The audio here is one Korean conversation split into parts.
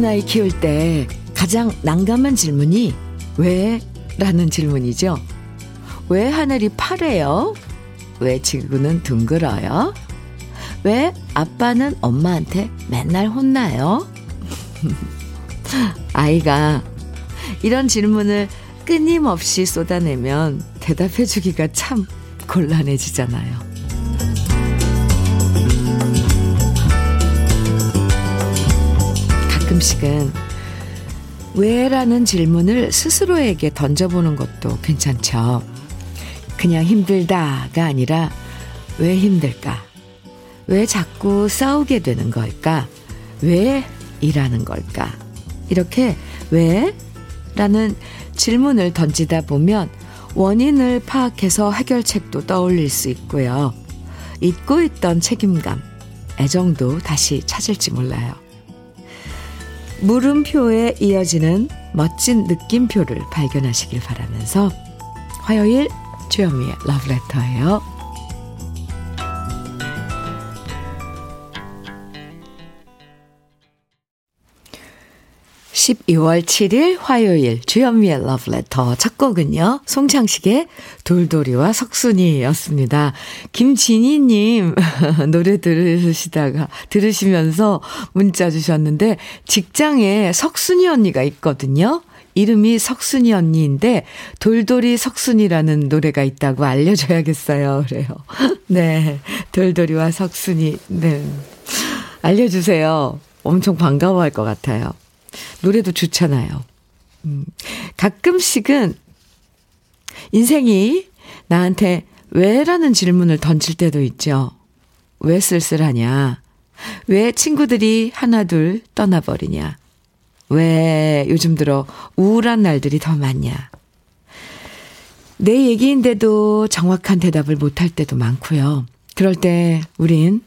어린아이 키울 때 가장 난감한 질문이 왜? 라는 질문이죠. 왜 하늘이 파래요? 왜 지구는 둥글어요? 왜 아빠는 엄마한테 맨날 혼나요? 아이가 이런 질문을 끊임없이 쏟아내면 대답해주기가 참 곤란해지잖아요. 가끔씩은 왜라는 질문을 스스로에게 던져보는 것도 괜찮죠. 그냥 힘들다가 아니라 왜 힘들까? 왜 자꾸 싸우게 되는 걸까? 왜 일하는 걸까? 이렇게 왜? 라는 질문을 던지다 보면 원인을 파악해서 해결책도 떠올릴 수 있고요. 잊고 있던 책임감, 애정도 다시 찾을지 몰라요. 물음표에 이어지는 멋진 느낌표를 발견하시길 바라면서 화요일 주현미의 러브레터예요. 12월 7일 화요일 주현미의 러브레터 첫 곡은요. 송창식의 돌돌이와 석순이였습니다. 김진희님 노래 들으시다가 들으시면서 문자 주셨는데 직장에 석순이 언니가 있거든요. 이름이 석순이 언니인데 돌돌이 석순이라는 노래가 있다고 알려줘야겠어요. 그래요. 네. 돌돌이와 석순이. 네. 알려주세요. 엄청 반가워할 것 같아요. 노래도 좋잖아요. 음, 가끔씩은 인생이 나한테 왜 라는 질문을 던질 때도 있죠. 왜 쓸쓸하냐? 왜 친구들이 하나둘 떠나버리냐? 왜 요즘 들어 우울한 날들이 더 많냐? 내 얘기인데도 정확한 대답을 못할 때도 많고요. 그럴 때 우린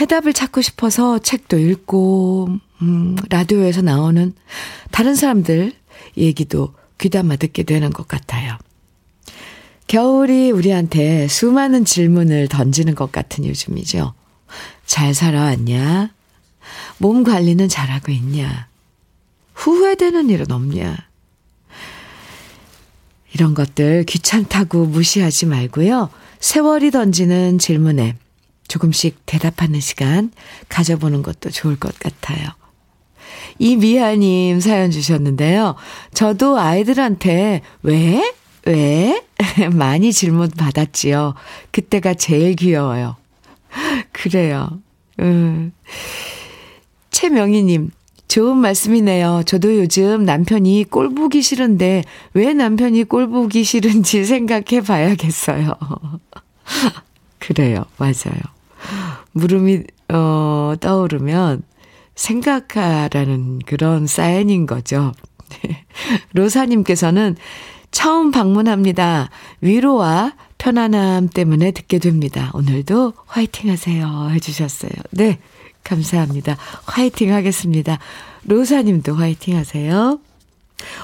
해답을 찾고 싶어서 책도 읽고, 음, 라디오에서 나오는 다른 사람들 얘기도 귀담아 듣게 되는 것 같아요. 겨울이 우리한테 수많은 질문을 던지는 것 같은 요즘이죠. 잘 살아왔냐? 몸 관리는 잘하고 있냐? 후회되는 일은 없냐? 이런 것들 귀찮다고 무시하지 말고요. 세월이 던지는 질문에 조금씩 대답하는 시간 가져보는 것도 좋을 것 같아요. 이미아님 사연 주셨는데요. 저도 아이들한테 왜? 왜? 많이 질문 받았지요. 그때가 제일 귀여워요. 그래요. 음. 최명희님, 좋은 말씀이네요. 저도 요즘 남편이 꼴 보기 싫은데 왜 남편이 꼴 보기 싫은지 생각해 봐야겠어요. 그래요. 맞아요. 물음이, 어, 떠오르면 생각하라는 그런 사연인 거죠. 로사님께서는 처음 방문합니다. 위로와 편안함 때문에 듣게 됩니다. 오늘도 화이팅 하세요. 해주셨어요. 네. 감사합니다. 화이팅 하겠습니다. 로사님도 화이팅 하세요.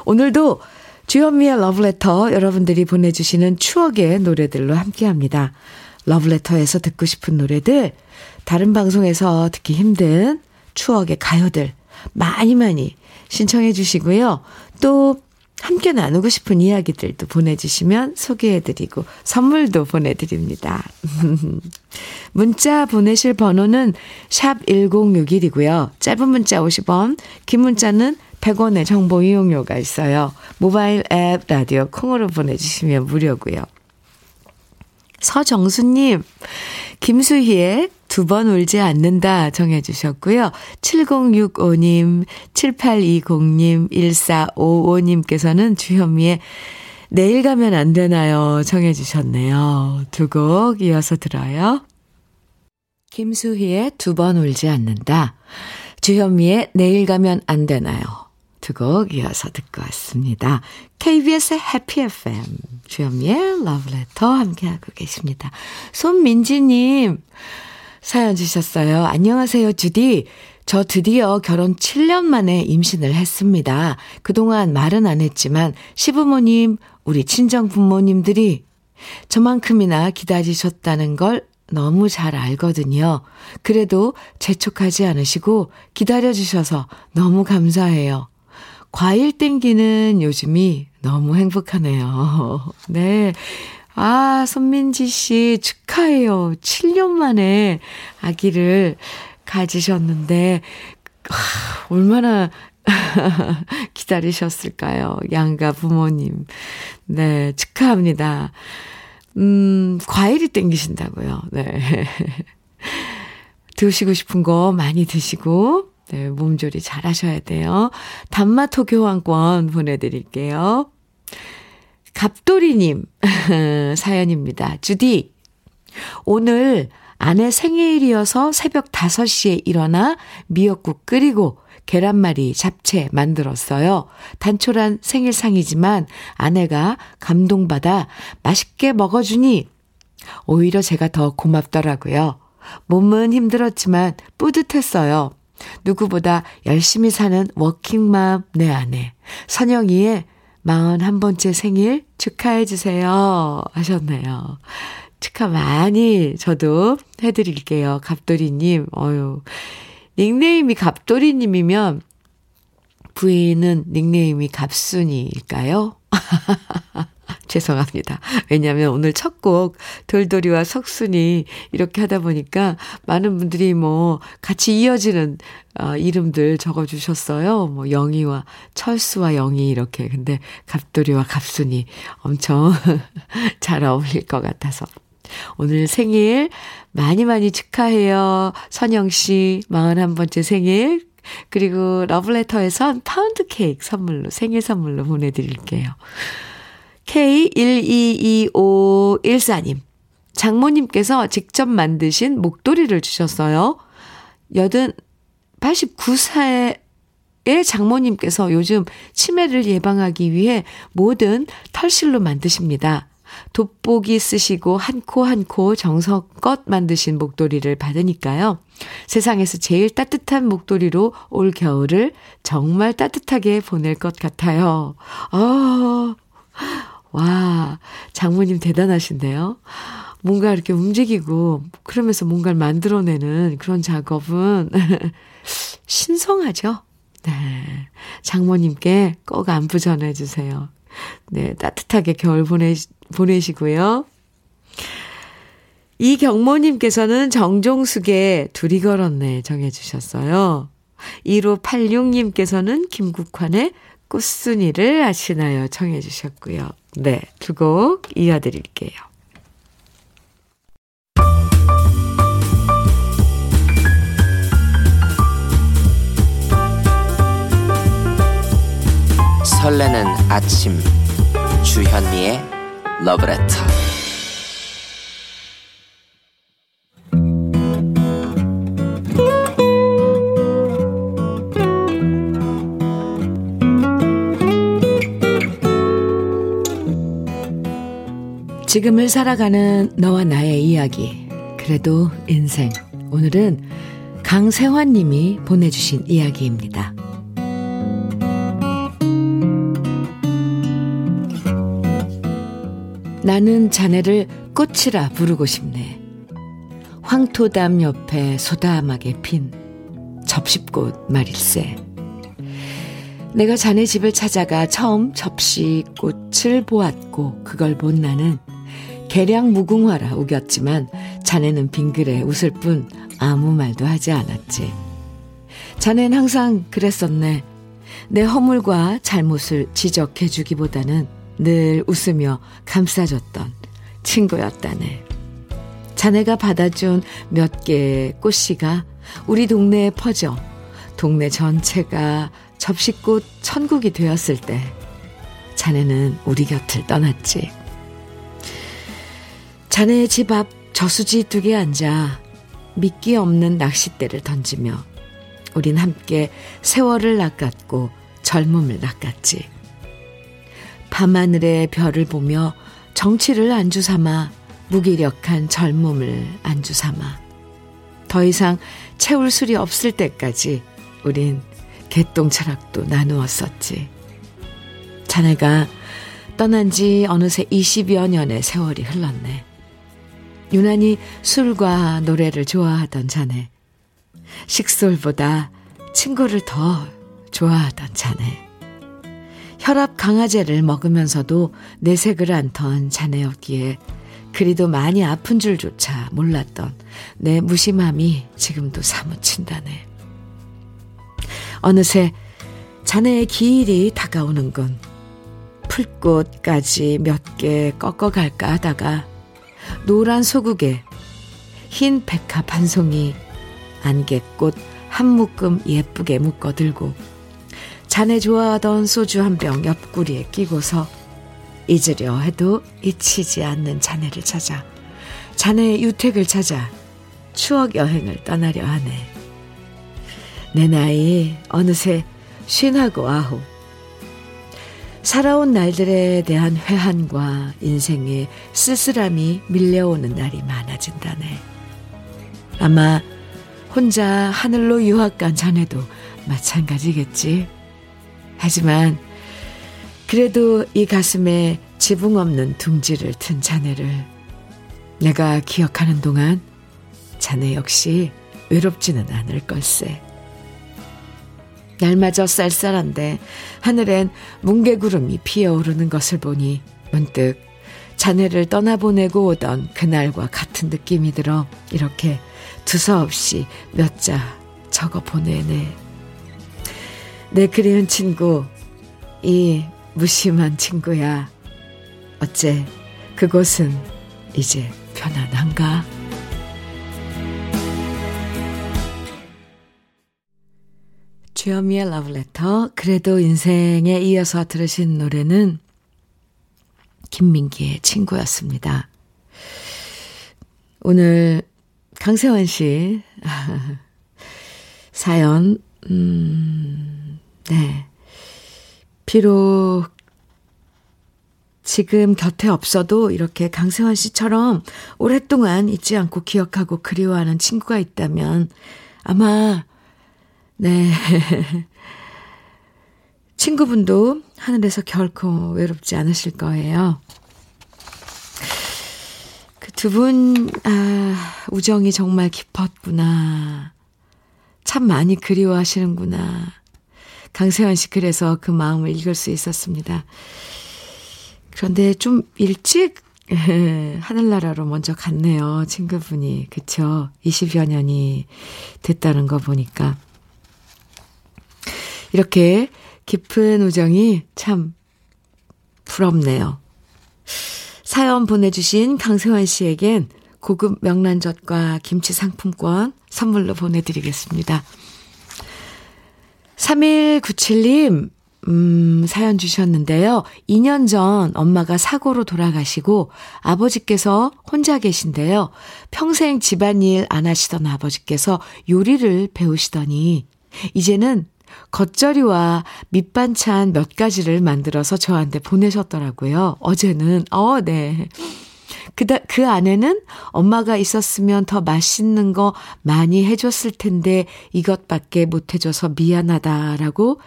오늘도 주현미의 러브레터 여러분들이 보내주시는 추억의 노래들로 함께 합니다. 러브레터에서 듣고 싶은 노래들, 다른 방송에서 듣기 힘든 추억의 가요들 많이 많이 신청해 주시고요. 또 함께 나누고 싶은 이야기들도 보내주시면 소개해드리고 선물도 보내드립니다. 문자 보내실 번호는 샵 1061이고요. 짧은 문자 50원, 긴 문자는 100원의 정보 이용료가 있어요. 모바일 앱 라디오 콩으로 보내주시면 무료고요. 서정수님, 김수희의 두 번 울지 않는다 정해주셨고요. 7065님, 7820님, 1455님께서는 주현미의 내일 가면 안 되나요? 정해주셨네요. 두 곡 이어서 들어요. 김수희의 두 번 울지 않는다. 주현미의 내일 가면 안 되나요? 두 곡 이어서 듣고 왔습니다. KBS의 해피 FM, 주현미의 러브레터 함께하고 계십니다. 손민지님, 사연 주셨어요. 안녕하세요, 주디. 저 드디어 결혼 7년 만에 임신을 했습니다. 그동안 말은 안 했지만 시부모님, 우리 친정 부모님들이 저만큼이나 기다리셨다는 걸 너무 잘 알거든요. 그래도 재촉하지 않으시고 기다려주셔서 너무 감사해요. 과일 땡기는 요즘이 너무 행복하네요. 네. 아, 손민지 씨 축하해요. 7년 만에 아기를 가지셨는데, 아, 얼마나 기다리셨을까요? 양가 부모님. 네, 축하합니다. 음, 과일이 땡기신다고요. 네. 드시고 싶은 거 많이 드시고, 네, 몸조리 잘 하셔야 돼요. 단마토 교환권 보내드릴게요. 갑돌이님, 사연입니다. 주디, 오늘 아내 생일이어서 새벽 5시에 일어나 미역국 끓이고 계란말이, 잡채 만들었어요. 단촐한 생일상이지만 아내가 감동받아 맛있게 먹어주니 오히려 제가 더 고맙더라고요. 몸은 힘들었지만 뿌듯했어요. 누구보다 열심히 사는 워킹맘 내 아내. 선영이의 41번째 생일 축하해주세요. 하셨네요. 축하 많이 저도 해드릴게요. 갑돌이님, 어유 닉네임이 갑돌이님이면 부인은 닉네임이 갑순이일까요? 죄송합니다. 왜냐하면 오늘 첫 곡 돌돌이와 석순이 이렇게 하다 보니까 많은 분들이 뭐 같이 이어지는 어, 이름들 적어주셨어요. 뭐 영희와 철수와 영희 이렇게. 근데 갑돌이와 갑순이 엄청 잘 어울릴 것 같아서. 오늘 생일 많이 많이 축하해요. 선영 씨 41번째 생일. 그리고 러브레터에선 파운드 케이크 선물로 생일 선물로 보내드릴게요. K122514님. 장모님께서 직접 만드신 목도리를 주셨어요. 여든 89세 의 장모님께서 요즘 치매를 예방하기 위해 모든 털실로 만드십니다. 돋보기 쓰시고 한 코 한 코 정성껏 만드신 목도리를 받으니까요. 세상에서 제일 따뜻한 목도리로 올 겨울을 정말 따뜻하게 보낼 것 같아요. 아, 와, 장모님 대단하신데요. 뭔가 이렇게 움직이고, 그러면서 뭔가를 만들어내는 그런 작업은 신성하죠? 네. 장모님께 꼭 안부 전해주세요. 네, 따뜻하게 겨울 보내, 보내시고요. 이 경모님께서는 정종숙의 둘이 걸었네 정해주셨어요. 1586님께서는 김국환의 꽃순이를 아시나요? 청해 주셨고요. 네, 두 곡 이어드릴게요. 설레는 아침 주현미의 러브레터 지금을 살아가는 너와 나의 이야기 그래도 인생 오늘은 강세환 님이 보내주신 이야기입니다. 나는 자네를 꽃이라 부르고 싶네. 황토담 옆에 소담하게 핀 접시꽃 말일세. 내가 자네 집을 찾아가 처음 접시꽃을 보았고 그걸 본 나는 개량 무궁화라 우겼지만 자네는 빙그레 웃을 뿐 아무 말도 하지 않았지. 자네는 항상 그랬었네. 내 허물과 잘못을 지적해 주기보다는 늘 웃으며 감싸줬던 친구였다네. 자네가 받아준 몇 개의 꽃씨가 우리 동네에 퍼져 동네 전체가 접시꽃 천국이 되었을 때 자네는 우리 곁을 떠났지. 자네의 집앞 저수지 두개 앉아 미끼 없는 낚싯대를 던지며 우린 함께 세월을 낚았고 젊음을 낚았지. 밤하늘의 별을 보며 정치를 안주 삼아 무기력한 젊음을 안주 삼아 더 이상 채울 술이 없을 때까지 우린 개똥 철학도 나누었었지. 자네가 떠난 지 어느새 20여 년의 세월이 흘렀네. 유난히 술과 노래를 좋아하던 자네. 식솔보다 친구를 더 좋아하던 자네. 혈압 강화제를 먹으면서도 내색을 않던 자네였기에 그리도 많이 아픈 줄조차 몰랐던 내 무심함이 지금도 사무친다네. 어느새 자네의 기일이 다가오는군. 풀꽃까지 몇 개 꺾어갈까 하다가 노란 소국에 흰 백합 한 송이 안개꽃 한 묶음 예쁘게 묶어 들고 자네 좋아하던 소주 한 병 옆구리에 끼고서 잊으려 해도 잊히지 않는 자네를 찾아 자네의 유택을 찾아 추억 여행을 떠나려 하네. 내 나이 어느새 쉰하고 아홉. 살아온 날들에 대한 회한과 인생의 쓸쓸함이 밀려오는 날이 많아진다네. 아마 혼자 하늘로 유학 간 자네도 마찬가지겠지. 하지만 그래도 이 가슴에 지붕 없는 둥지를 튼 자네를 내가 기억하는 동안 자네 역시 외롭지는 않을 걸세. 날마저 쌀쌀한데 하늘엔 뭉게구름이 피어오르는 것을 보니 문득 자네를 떠나보내고 오던 그날과 같은 느낌이 들어 이렇게 두서없이 몇 자 적어 보내네. 내 그리운 친구, 이 무심한 친구야. 어째 그곳은 이제 편안한가? 주현미의 러브레터. 그래도 인생에 이어서 들으신 노래는 김민기의 친구였습니다. 오늘 강세원 씨 사연, 음, 네. 비록 지금 곁에 없어도 이렇게 강세환 씨처럼 오랫동안 잊지 않고 기억하고 그리워하는 친구가 있다면 아마 네. 친구분도 하늘에서 결코 외롭지 않으실 거예요. 그 두 분, 아, 우정이 정말 깊었구나. 참 많이 그리워하시는구나. 강세환 씨 그래서 그 마음을 읽을 수 있었습니다. 그런데 좀 일찍 하늘나라로 먼저 갔네요. 친구분이. 그쵸? 20여 년이 됐다는 거 보니까. 이렇게 깊은 우정이 참 부럽네요. 사연 보내주신 강세환 씨에겐 고급 명란젓과 김치 상품권 선물로 보내드리겠습니다. 3197님, 음, 사연 주셨는데요. 2년 전 엄마가 사고로 돌아가시고 아버지께서 혼자 계신데요. 평생 집안일 안 하시던 아버지께서 요리를 배우시더니 이제는 겉절이와 밑반찬 몇 가지를 만들어서 저한테 보내셨더라고요. 어제는, 어, 네. 그, 그 안에는 엄마가 있었으면 더 맛있는 거 많이 해줬을 텐데 이것밖에 못 해줘서 미안하다라고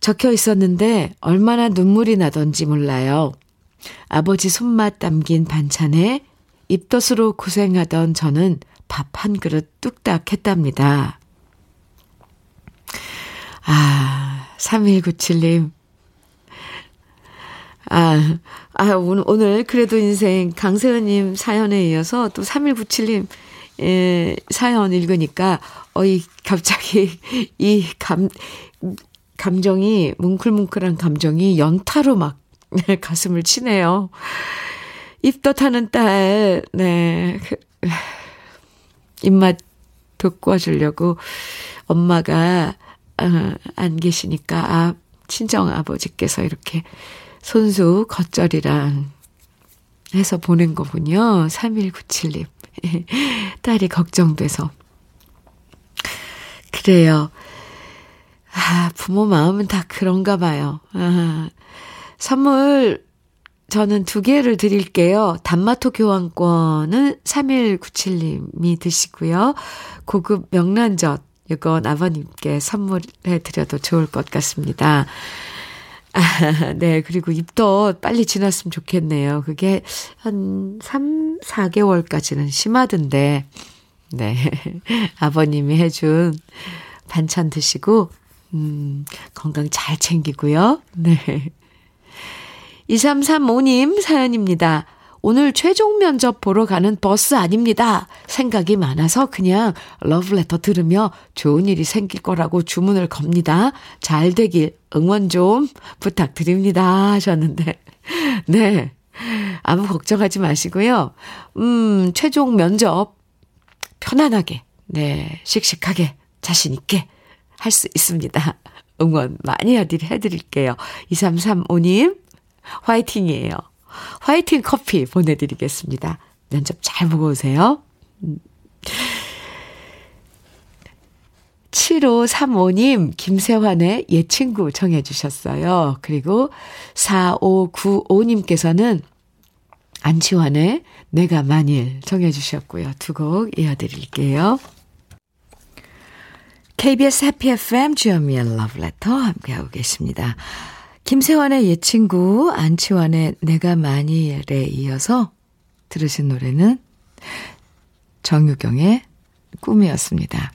적혀 있었는데 얼마나 눈물이 나던지 몰라요. 아버지 손맛 담긴 반찬에 입덧으로 고생하던 저는 밥 한 그릇 뚝딱 했답니다. 아, 3197님. 아, 아, 오늘, 오늘 그래도 인생 강세현님 사연에 이어서 또 3197님, 예, 사연 읽으니까, 어이, 갑자기 이 감, 감정이, 뭉클뭉클한 감정이 연타로 막 가슴을 치네요. 입덧하는 딸, 네. 그, 입맛 돋궈주려고 엄마가 어, 안 계시니까 아 친정 아버지께서 이렇게 손수 겉절이랑 해서 보낸 거군요. 3197님. 딸이 걱정돼서. 그래요. 아, 부모 마음은 다 그런가 봐요. 아, 선물 저는 두 개를 드릴게요. 단마토 교환권은 3197님이 드시고요. 고급 명란젓 이건 아버님께 선물해 드려도 좋을 것 같습니다. 아, 네, 그리고 입덧 빨리 지났으면 좋겠네요. 그게 한 3, 4개월까지는 심하던데, 네. 아버님이 해준 반찬 드시고, 음, 건강 잘 챙기고요. 네. 2335님 사연입니다. 오늘 최종 면접 보러 가는 버스 아닙니다. 생각이 많아서 그냥 러브레터 들으며 좋은 일이 생길 거라고 주문을 겁니다. 잘 되길 응원 좀 부탁드립니다. 하셨는데. 네. 아무 걱정하지 마시고요. 음, 최종 면접 편안하게, 네, 씩씩하게, 자신있게 할 수 있습니다. 응원 많이 해드릴게요. 2335님, 화이팅이에요. 화이팅 커피 보내드리겠습니다. 면접 잘 보고 오세요. 7535님, 김세환의 옛 친구 정해 주셨어요. 그리고 4595님께서는 안치환의 내가 만일 정해 주셨고요. 두 곡 이어드릴게요. KBS 해피 FM 주현미의 러브레터 함께하고 계십니다. 김세환의 옛 친구, 안치환의 내가 만일에 이어서 들으신 노래는 정유경의 꿈이었습니다.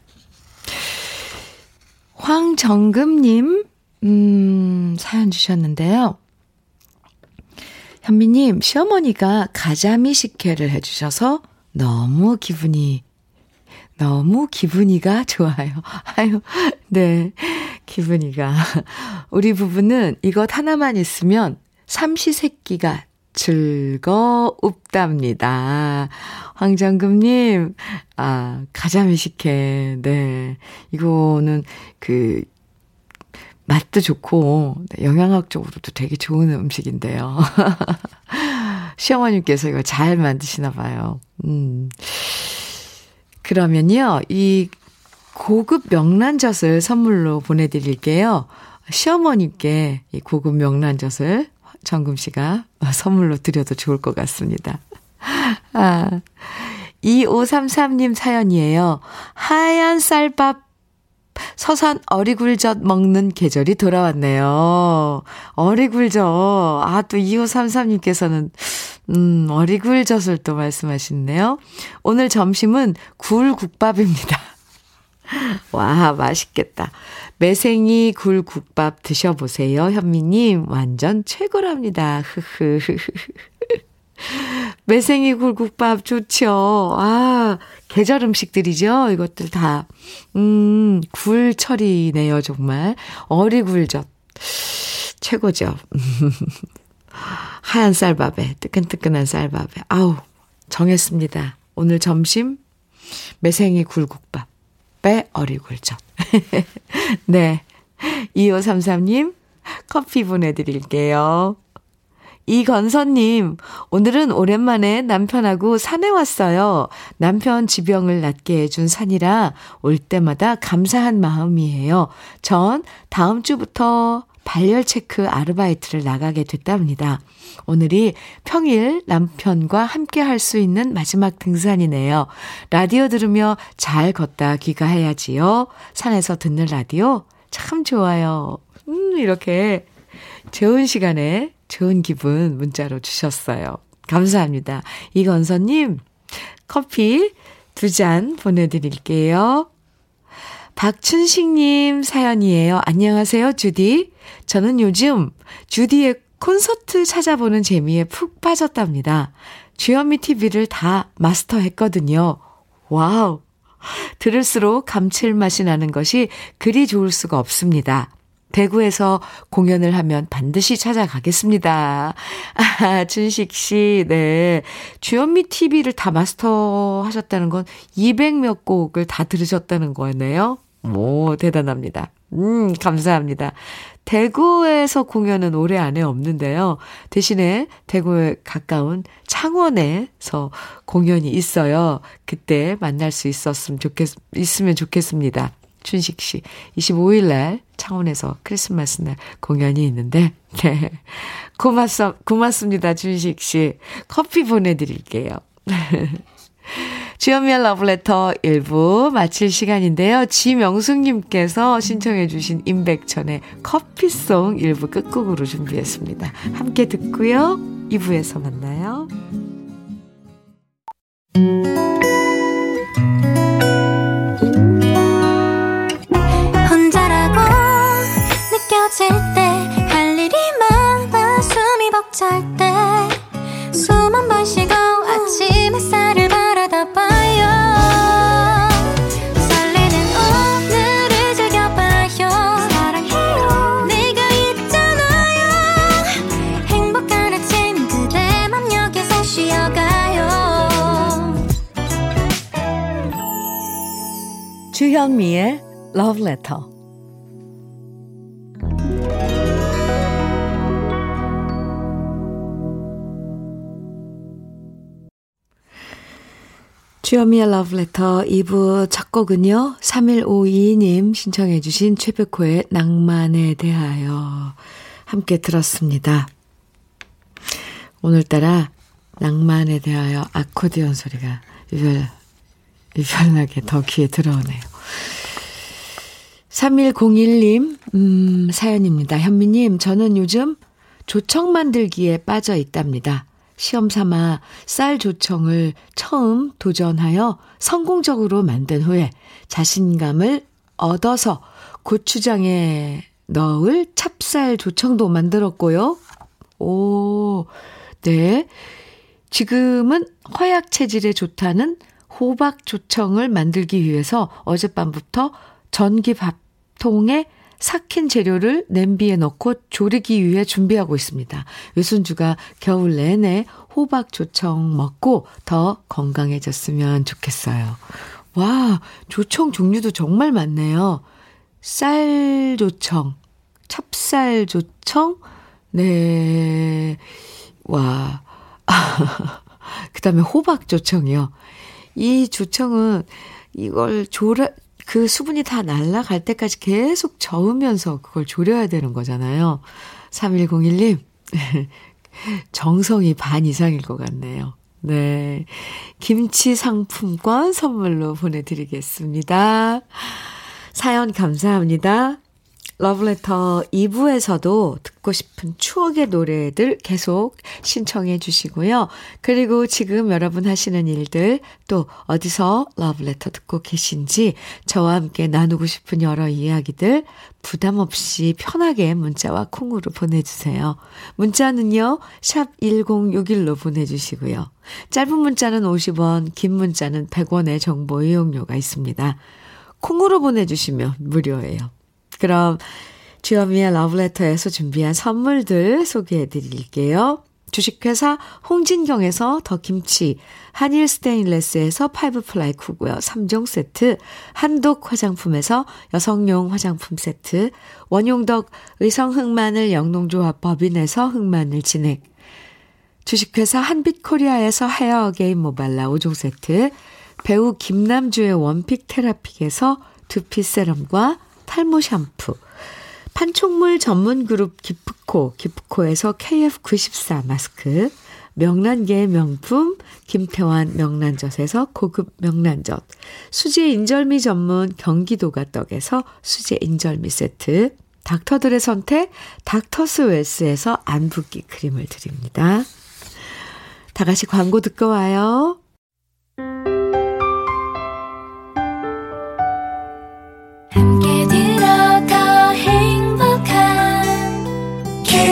황정금님, 음, 사연 주셨는데요. 현미님, 시어머니가 가자미 식혜를 해주셔서 너무 기분이 너무 기분이가 좋아요. 아유, 네. 기분이가. 우리 부부는 이것 하나만 있으면 삼시세끼가 즐거웁답니다. 황정금님, 아, 가자미 식혜. 네. 이거는 그, 맛도 좋고, 네, 영양학적으로도 되게 좋은 음식인데요. 시어머님께서 이거 잘 만드시나 봐요. 음. 그러면요, 이 고급 명란젓을 선물로 보내드릴게요. 시어머님께 이 고급 명란젓을 정금 씨가 선물로 드려도 좋을 것 같습니다. 아, 2533님 사연이에요. 하얀 쌀밥 서산 어리굴젓 먹는 계절이 돌아왔네요. 어리굴젓. 아, 또 2533님께서는, 음, 어리굴젓을 또 말씀하시네요. 오늘 점심은 굴국밥입니다. 와, 맛있겠다. 매생이 굴 국밥 드셔보세요, 현미님. 완전 최고랍니다. 흐흐흐흐. 매생이 굴 국밥 좋죠. 아, 계절 음식들이죠. 이것들 다. 음, 굴철이네요, 정말. 어리굴젓. 최고죠. 하얀 쌀밥에, 뜨끈뜨끈한 쌀밥에. 아우, 정했습니다. 오늘 점심, 매생이 굴국밥. 빼 어리굴젓. 네. 2533님, 커피 보내드릴게요. 이건선님, 오늘은 오랜만에 남편하고 산에 왔어요. 남편 지병을 낫게 해준 산이라 올 때마다 감사한 마음이에요. 전 다음 주부터 발열 체크 아르바이트를 나가게 됐답니다. 오늘이 평일 남편과 함께 할 수 있는 마지막 등산이네요. 라디오 들으며 잘 걷다 귀가해야지요. 산에서 듣는 라디오 참 좋아요. 음, 이렇게 좋은 시간에 좋은 기분 문자로 주셨어요. 감사합니다. 이건서님, 커피 두 잔 보내드릴게요. 박춘식님 사연이에요. 안녕하세요, 주디. 저는 요즘 주디의 콘서트 찾아보는 재미에 푹 빠졌답니다. 주현미 TV를 다 마스터했거든요. 와우. 들을수록 감칠맛이 나는 것이 그리 좋을 수가 없습니다. 대구에서 공연을 하면 반드시 찾아가겠습니다. 아, 준식 씨, 네. 주현미 TV를 다 마스터 하셨다는 건 200몇 곡을 다 들으셨다는 거네요. 오, 대단합니다. 음, 감사합니다. 대구에서 공연은 올해 안에 없는데요. 대신에 대구에 가까운 창원에서 공연이 있어요. 그때 만날 수 있었으면 좋겠, 있으면 좋겠습니다. 춘식 씨. 25일 날 창원에서 크리스마스 날 공연이 있는데, 네. 고맙습, 고맙습니다. 춘식 씨. 커피 보내드릴게요. 주연미의 러브레터 1부 마칠 시간인데요. 지명숙님께서 신청해 주신 임백천의 커피송 1부 끝곡으로 준비했습니다. 함께 듣고요. 2부에서 만나요. Letter 주현미의 러브레터 2부 첫 곡은요. 3152님 신청해 주신 최백호의 낭만에 대하여 함께 들었습니다. 오늘따라 낭만에 대하여 아코디언 소리가 유별, 유별나게 더 귀에 들어오네요. 3101님, 음, 사연입니다. 현미님, 저는 요즘 조청 만들기에 빠져 있답니다. 시험 삼아 쌀 조청을 처음 도전하여 성공적으로 만든 후에 자신감을 얻어서 고추장에 넣을 찹쌀 조청도 만들었고요. 오, 네. 지금은 허약 체질에 좋다는 호박 조청을 만들기 위해서 어젯밤부터 전기 밥통에 삭힌 재료를 냄비에 넣고 조리기 위해 준비하고 있습니다. 외순주가 겨울 내내 호박 조청 먹고 더 건강해졌으면 좋겠어요. 와, 조청 종류도 정말 많네요. 쌀 조청, 찹쌀 조청, 네, 와, 그 다음에 호박 조청이요. 이 조청은 이걸 조라, 그 수분이 다 날아갈 때까지 계속 저으면서 그걸 졸여야 되는 거잖아요. 3101님, 정성이 반 이상일 것 같네요. 네. 김치 상품권 선물로 보내드리겠습니다. 사연 감사합니다. 러브레터 2부에서도 듣고 싶은 추억의 노래들 계속 신청해 주시고요. 그리고 지금 여러분 하시는 일들 또 어디서 러브레터 듣고 계신지 저와 함께 나누고 싶은 여러 이야기들 부담 없이 편하게 문자와 콩으로 보내주세요. 문자는요, 샵 1061로 보내주시고요. 짧은 문자는 50원, 긴 문자는 100원의 정보 이용료가 있습니다. 콩으로 보내주시면 무료예요. 그럼 주현미의 러브레터에서 준비한 선물들 소개해 드릴게요. 주식회사 홍진경에서 더김치, 한일 스테인레스에서 five ply cookware 3종 세트, 한독 화장품에서 여성용 화장품 세트, 원용덕 의성 흑마늘 영농조합 법인에서 흑마늘 진액, 주식회사 한빛코리아에서 헤어 어게인 모발라 5종 세트, 배우 김남주의 원픽 테라픽에서 두피 세럼과 탈모 샴푸, 판촉물 전문 그룹 기프코, 기프코에서 KF94 마스크, 명란계의 명품 김태환 명란젓에서 고급 명란젓, 수제 인절미 전문 경기도가 떡에서 수제 인절미 세트, 닥터들의 선택 닥터스 웰스에서 안붓기 크림을 드립니다. 다 같이 광고 듣고 와요.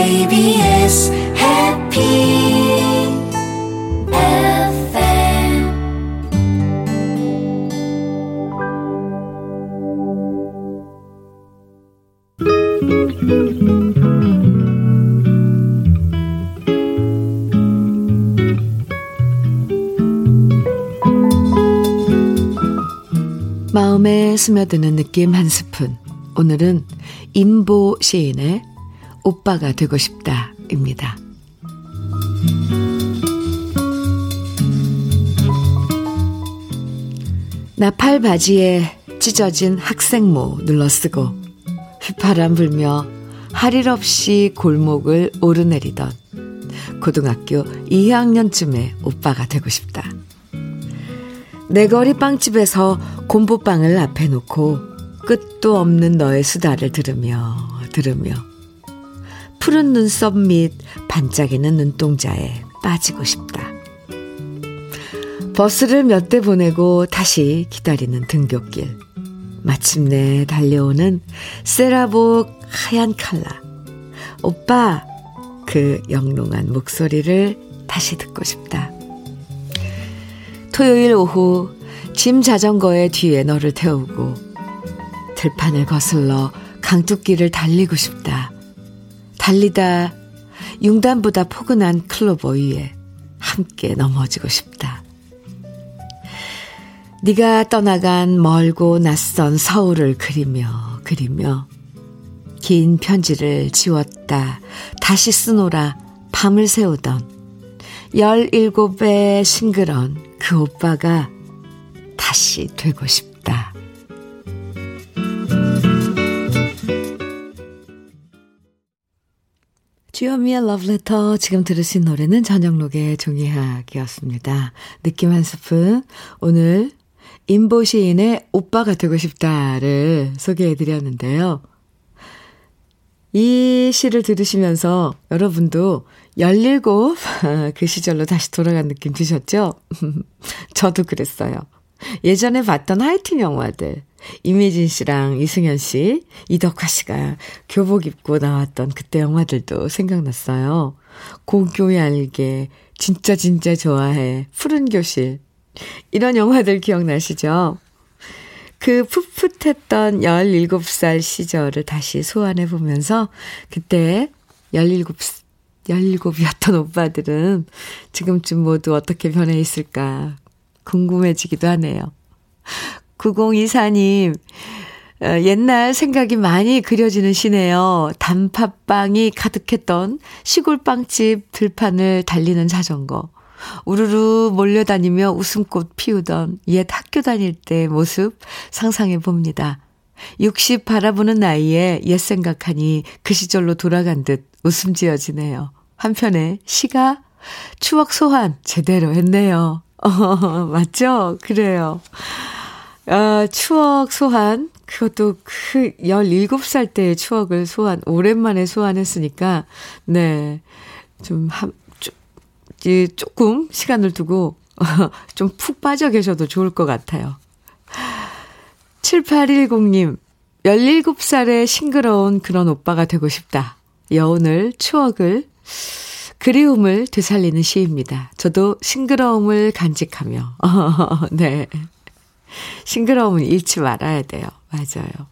KBS Happy 마음에 스며드는 느낌 한 스푼. 오늘은 임보 시인의 오빠가 되고 싶다. 입니다. 나팔 바지에 찢어진 학생모 눌러쓰고 휘파람 불며 할일 없이 골목을 오르내리던 고등학교 2학년쯤에 오빠가 되고 싶다. 내거리 빵집에서 곰보빵을 앞에 놓고 끝도 없는 너의 수다를 들으며 들으며 푸른 눈썹 및 반짝이는 눈동자에 빠지고 싶다. 버스를 몇 대 보내고 다시 기다리는 등굣길. 마침내 달려오는 세라복 하얀 칼라. 오빠, 그 영롱한 목소리를 다시 듣고 싶다. 토요일 오후 짐 자전거의 뒤에 너를 태우고 들판을 거슬러 강둑길을 달리고 싶다. 달리다 융단보다 포근한 클로버 위에 함께 넘어지고 싶다. 네가 떠나간 멀고 낯선 서울을 그리며 그리며 긴 편지를 지웠다 다시 쓰노라 밤을 새우던 열일곱의 싱그런 그 오빠가 다시 되고 싶다. 주여미의 러브레터 지금 들으신 노래는 저녁록의 종이학이었습니다. 느낌 한 스푼 오늘 임보 시인의 오빠가 되고 싶다를 소개해 드렸는데요. 이 시를 들으시면서 여러분도 17, 그 시절로 다시 돌아간 느낌 드셨죠? 저도 그랬어요. 예전에 봤던 하이틴 영화들, 이미진 씨랑 이승현 씨, 이덕화 씨가 교복 입고 나왔던 그때 영화들도 생각났어요. 고교 얄개, 진짜 진짜 좋아해, 푸른 교실. 이런 영화들 기억나시죠? 그 풋풋했던 17살 시절을 다시 소환해 보면서 그때 17, 17이었던 오빠들은 지금쯤 모두 어떻게 변해 있을까 궁금해지기도 하네요. 9024님, 어, 옛날 생각이 많이 그려지는 시네요. 단팥빵이 가득했던 시골빵집 들판을 달리는 자전거. 우르르 몰려다니며 웃음꽃 피우던 옛 학교 다닐 때 모습 상상해 봅니다. 60 바라보는 나이에 옛 생각하니 그 시절로 돌아간 듯 웃음 지어지네요. 한편에 시가 추억 소환 제대로 했네요. 어, 맞죠? 그래요. 아, 추억 소환. 그것도 그 17살 때의 추억을 소환, 오랜만에 소환했으니까, 네. 좀, 한, 이제 조금 시간을 두고 좀 푹 빠져 계셔도 좋을 것 같아요. 7810님, 17살의 싱그러운 그런 오빠가 되고 싶다. 여운을, 추억을, 그리움을 되살리는 시입니다. 저도 싱그러움을 간직하며, 네. 싱그러움은 잃지 말아야 돼요. 맞아요.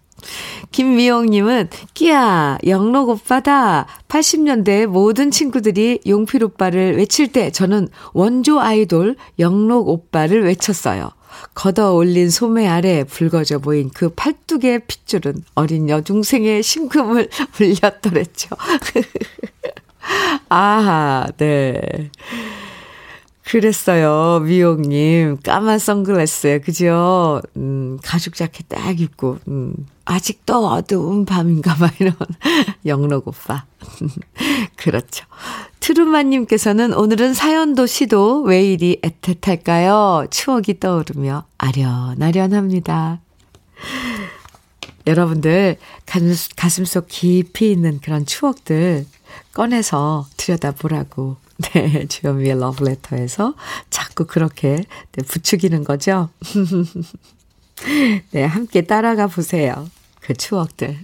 김미영님은, 끼야, 영록 오빠다. 80년대 모든 친구들이 용필 오빠를 외칠 때 저는 원조 아이돌 영록 오빠를 외쳤어요. 걷어 올린 소매 아래 붉어져 보인 그 팔뚝의 핏줄은 어린 여중생의 심금을 울렸더랬죠. 아하, 네. 그랬어요. 미용님. 까만 선글라스에, 그죠? 음, 가죽 자켓 딱 입고, 음, 아직도 어두운 밤인가 봐, 이런. 영록 오빠. 그렇죠. 트루마님께서는 오늘은 사연도 시도 왜 이리 애틋할까요? 추억이 떠오르며 아련아련합니다. 여러분들 가슴, 속 깊이 있는 그런 추억들 꺼내서 들여다보라고 네, 주현미의 러브레터에서 자꾸 그렇게 네, 부추기는 거죠. 네, 함께 따라가 보세요. 그 추억들.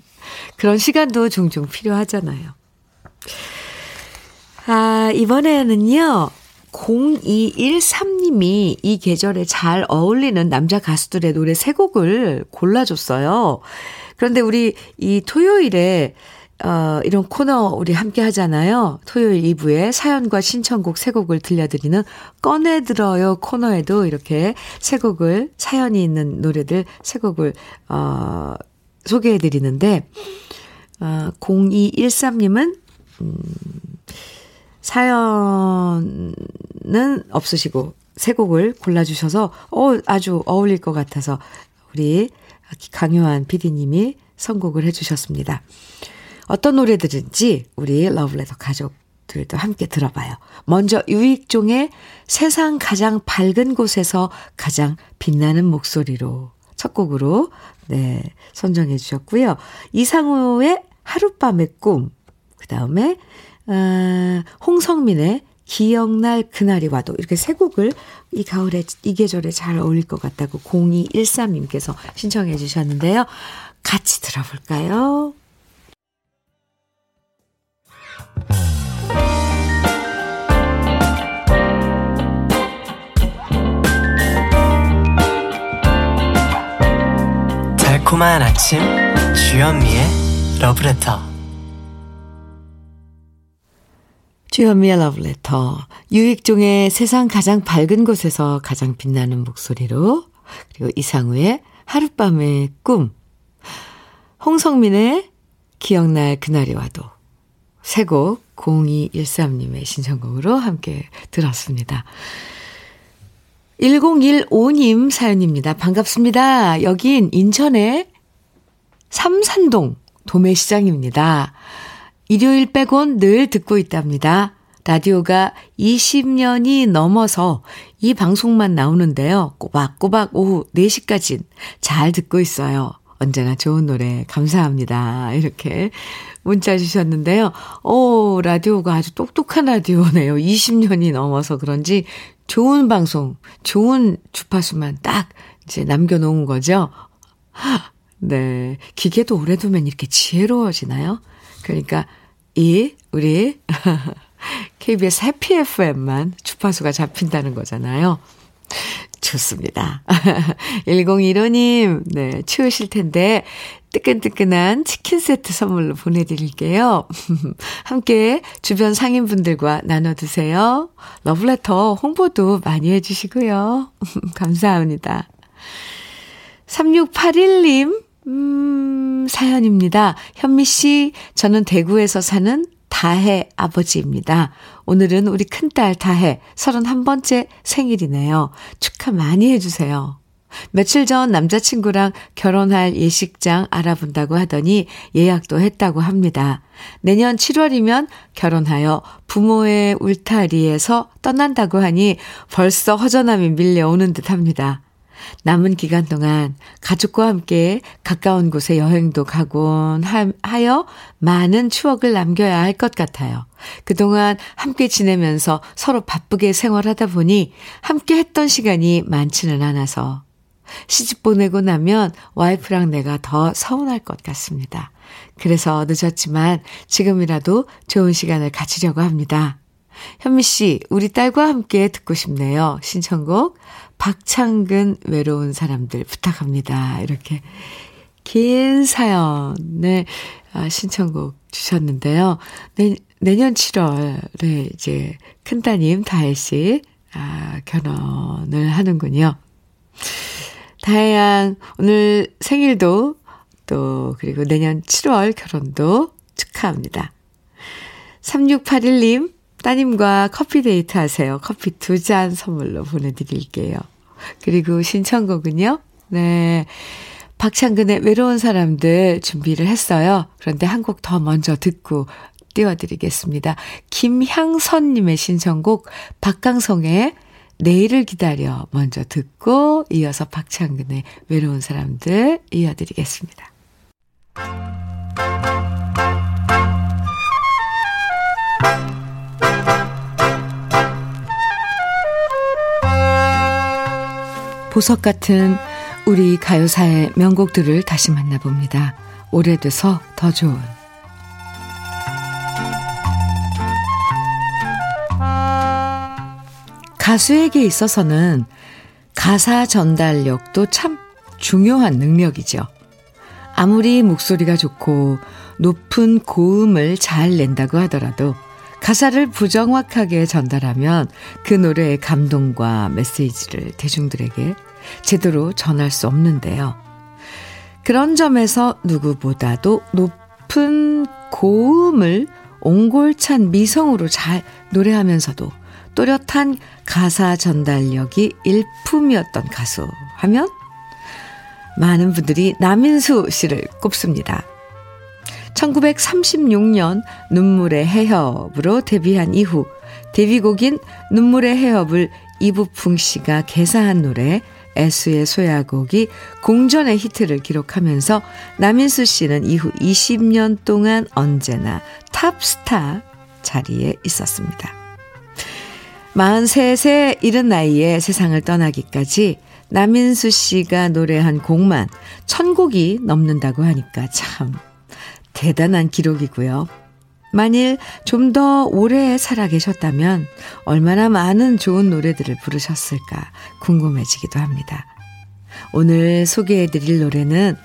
그런 시간도 종종 필요하잖아요. 아, 이번에는요, 0213님이 이 계절에 잘 어울리는 남자 가수들의 노래 세 곡을 골라줬어요. 그런데 우리 이 토요일에 어, 이런 코너 우리 함께 하잖아요. 토요일 2부에 사연과 신청곡 세 곡을 들려드리는 꺼내들어요 코너에도 이렇게 세 곡을, 사연이 있는 노래들 세 곡을, 어, 소개해드리는데, 어, 0213님은, 음, 사연은 없으시고, 세 곡을 골라주셔서, 어, 아주 어울릴 것 같아서, 우리 강요한 PD님이 선곡을 해주셨습니다. 어떤 노래들인지 우리 러블레터 가족 곡들도 함께 들어봐요. 먼저 유익종의 세상 가장 밝은 곳에서 가장 빛나는 목소리로 첫 곡으로 네 선정해 주셨고요. 이상호의 하룻밤의 꿈, 그 다음에 어, 홍성민의 기억날 그날이 와도 이렇게 세 곡을 이 가을에 이 계절에 잘 어울릴 것 같다고 0213님께서 신청해 주셨는데요. 같이 들어볼까요? 달콤한 아침 주현미의 러브레터 주현미의 러브레터 유익종의 세상 가장 밝은 곳에서 가장 빛나는 목소리로 그리고 이상우의 하룻밤의 꿈 홍성민의 기억날 그날이 와도 세곡 0213님의 신청곡으로 함께 들었습니다. 1015님 사연입니다. 반갑습니다. 여긴 인천의 삼산동 도매시장입니다. 일요일 빼곤 늘 듣고 있답니다. 라디오가 20년이 넘어서 이 방송만 나오는데요. 꼬박꼬박 오후 4시까진 잘 듣고 있어요. 언제나 좋은 노래 감사합니다. 이렇게 문자 주셨는데요. 오, 라디오가 아주 똑똑한 라디오네요. 20년이 넘어서 그런지 좋은 방송, 좋은 주파수만 딱 이제 남겨놓은 거죠. 네. 기계도 오래 두면 이렇게 지혜로워지나요? 그러니까 이, 우리, KBS 해피 FM만 주파수가 잡힌다는 거잖아요. 좋습니다. 1015님, 네, 추우실 텐데, 뜨끈뜨끈한 치킨 세트 선물로 보내드릴게요. 함께 주변 상인분들과 나눠 드세요. 러브레터 홍보도 많이 해주시고요. 감사합니다. 3681님, 음, 사연입니다. 현미 씨, 저는 대구에서 사는 다혜 아버지입니다. 오늘은 우리 큰딸 다혜 31번째 생일이네요. 축하 많이 해주세요. 며칠 전 남자친구랑 결혼할 예식장 알아본다고 하더니 예약도 했다고 합니다. 내년 7월이면 결혼하여 부모의 울타리에서 떠난다고 하니 벌써 허전함이 밀려오는 듯 합니다. 남은 기간 동안 가족과 함께 가까운 곳에 여행도 가곤 하여 많은 추억을 남겨야 할 것 같아요. 그동안 함께 지내면서 서로 바쁘게 생활하다 보니 함께 했던 시간이 많지는 않아서 시집 보내고 나면 와이프랑 내가 더 서운할 것 같습니다. 그래서 늦었지만 지금이라도 좋은 시간을 가지려고 합니다. 현미 씨, 우리 딸과 함께 듣고 싶네요. 신청곡 박창근 외로운 사람들 부탁합니다. 이렇게 긴 사연을 아, 신청곡 주셨는데요. 내, 내년 7월에 이제 큰따님 다혜 씨 아, 결혼을 하는군요. 다혜양 오늘 생일도 또 그리고 내년 7월 결혼도 축하합니다. 3681님 따님과 커피 데이트 하세요. 커피 두 잔 선물로 보내드릴게요. 그리고 신청곡은요. 네. 박창근의 외로운 사람들 준비를 했어요. 그런데 한 곡 더 먼저 듣고 띄워드리겠습니다. 김향선님의 신청곡 박강성의 내일을 기다려 먼저 듣고 이어서 박창근의 외로운 사람들 이어드리겠습니다. 보석 같은 우리 가요사의 명곡들을 다시 만나봅니다. 오래돼서 더 좋은 가수에게 있어서는 가사 전달력도 참 중요한 능력이죠. 아무리 목소리가 좋고 높은 고음을 잘 낸다고 하더라도 가사를 부정확하게 전달하면 그 노래의 감동과 메시지를 대중들에게 제대로 전할 수 없는데요. 그런 점에서 누구보다도 높은 고음을 옹골찬 미성으로 잘 노래하면서도 또렷한 가사 전달력이 일품이었던 가수 하면 많은 분들이 남인수 씨를 꼽습니다. 1936년 눈물의 해협으로 데뷔한 이후 데뷔곡인 눈물의 해협을 이부풍 씨가 개사한 노래 애수의 소야곡이 공전의 히트를 기록하면서 남인수 씨는 이후 20년 동안 언제나 탑스타 자리에 있었습니다. 43세 이른 나이에 세상을 떠나기까지 남인수 씨가 노래한 곡만 천곡이 넘는다고 하니까 참 대단한 기록이고요. 만일 좀 더 오래 살아 계셨다면 얼마나 많은 좋은 노래들을 부르셨을까 궁금해지기도 합니다. 오늘 소개해드릴 노래는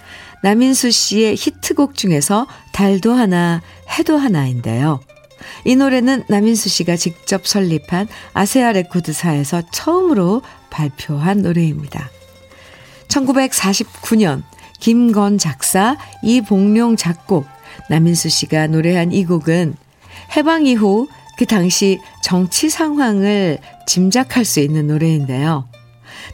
남인수 씨의 히트곡 중에서 달도 하나, 해도 하나인데요. 이 노래는 남인수 씨가 직접 설립한 아세아 레코드사에서 처음으로 발표한 노래입니다. 1949년 김건 작사, 이봉룡 작곡, 남인수 씨가 노래한 이 곡은 해방 이후 그 당시 정치 상황을 짐작할 수 있는 노래인데요.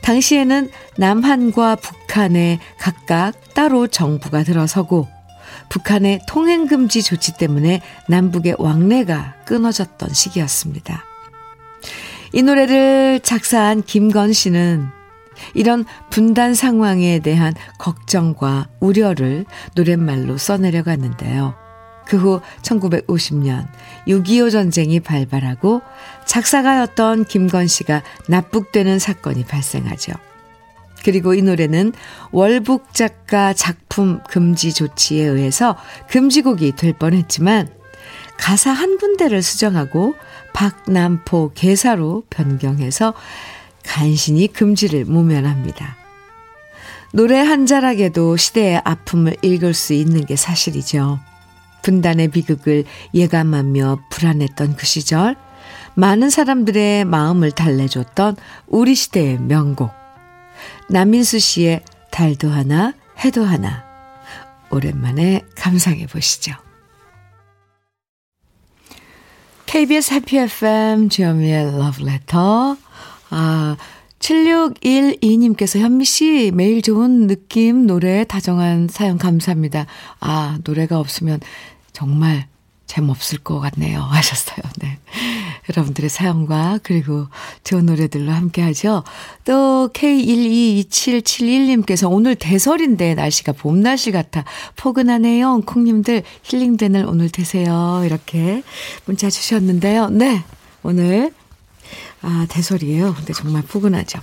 당시에는 남한과 북한에 각각 따로 정부가 들어서고 북한의 통행금지 조치 때문에 남북의 왕래가 끊어졌던 시기였습니다. 이 노래를 작사한 김건 씨는 이런 분단 상황에 대한 걱정과 우려를 노랫말로 써내려갔는데요. 그 후 1950년 6.25 전쟁이 발발하고 작사가였던 김건 씨가 납북되는 사건이 발생하죠. 그리고 이 노래는 월북 작가 작품 금지 조치에 의해서 금지곡이 될 뻔했지만 가사 한 군데를 수정하고 박남포 개사로 변경해서 간신히 금지를 모면합니다. 노래 한 자락에도 시대의 아픔을 읽을 수 있는 게 사실이죠. 분단의 비극을 예감하며 불안했던 그 시절, 많은 사람들의 마음을 달래줬던 우리 시대의 명곡. 남인수 씨의 달도 하나, 해도 하나. 오랜만에 감상해 보시죠. KBS 해피 FM 주현미의 러브레터. 아, 7612님께서 현미 씨 매일 좋은 느낌 노래 다정한 사연 감사합니다. 아, 노래가 없으면 정말 재미없을 것 같네요. 하셨어요. 네. 여러분들의 사연과 그리고 좋은 노래들로 함께 하죠. 또 K122771님께서 오늘 대설인데 날씨가 봄 날씨 같아 포근하네요. 콩님들 힐링되는 오늘 되세요. 이렇게 문자 주셨는데요. 네. 오늘 아, 대설이에요. 근데 정말 포근하죠.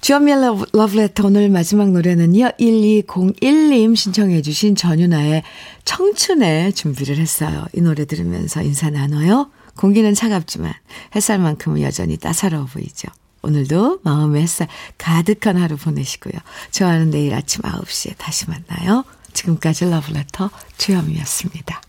주연미의 러브레터 오늘 마지막 노래는요. 1201님 신청해 주신 전유나의 청춘에 준비를 했어요. 이 노래 들으면서 인사 나눠요. 공기는 차갑지만 햇살만큼은 여전히 따사로워 보이죠. 오늘도 마음의 햇살 가득한 하루 보내시고요. 저와는 내일 아침 9시에 다시 만나요. 지금까지 러브레터 주현미였습니다.